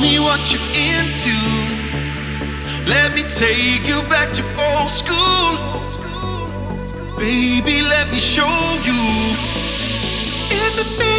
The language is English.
me what you're into. Let me take you back to old school. Baby, let me show you. Is it me?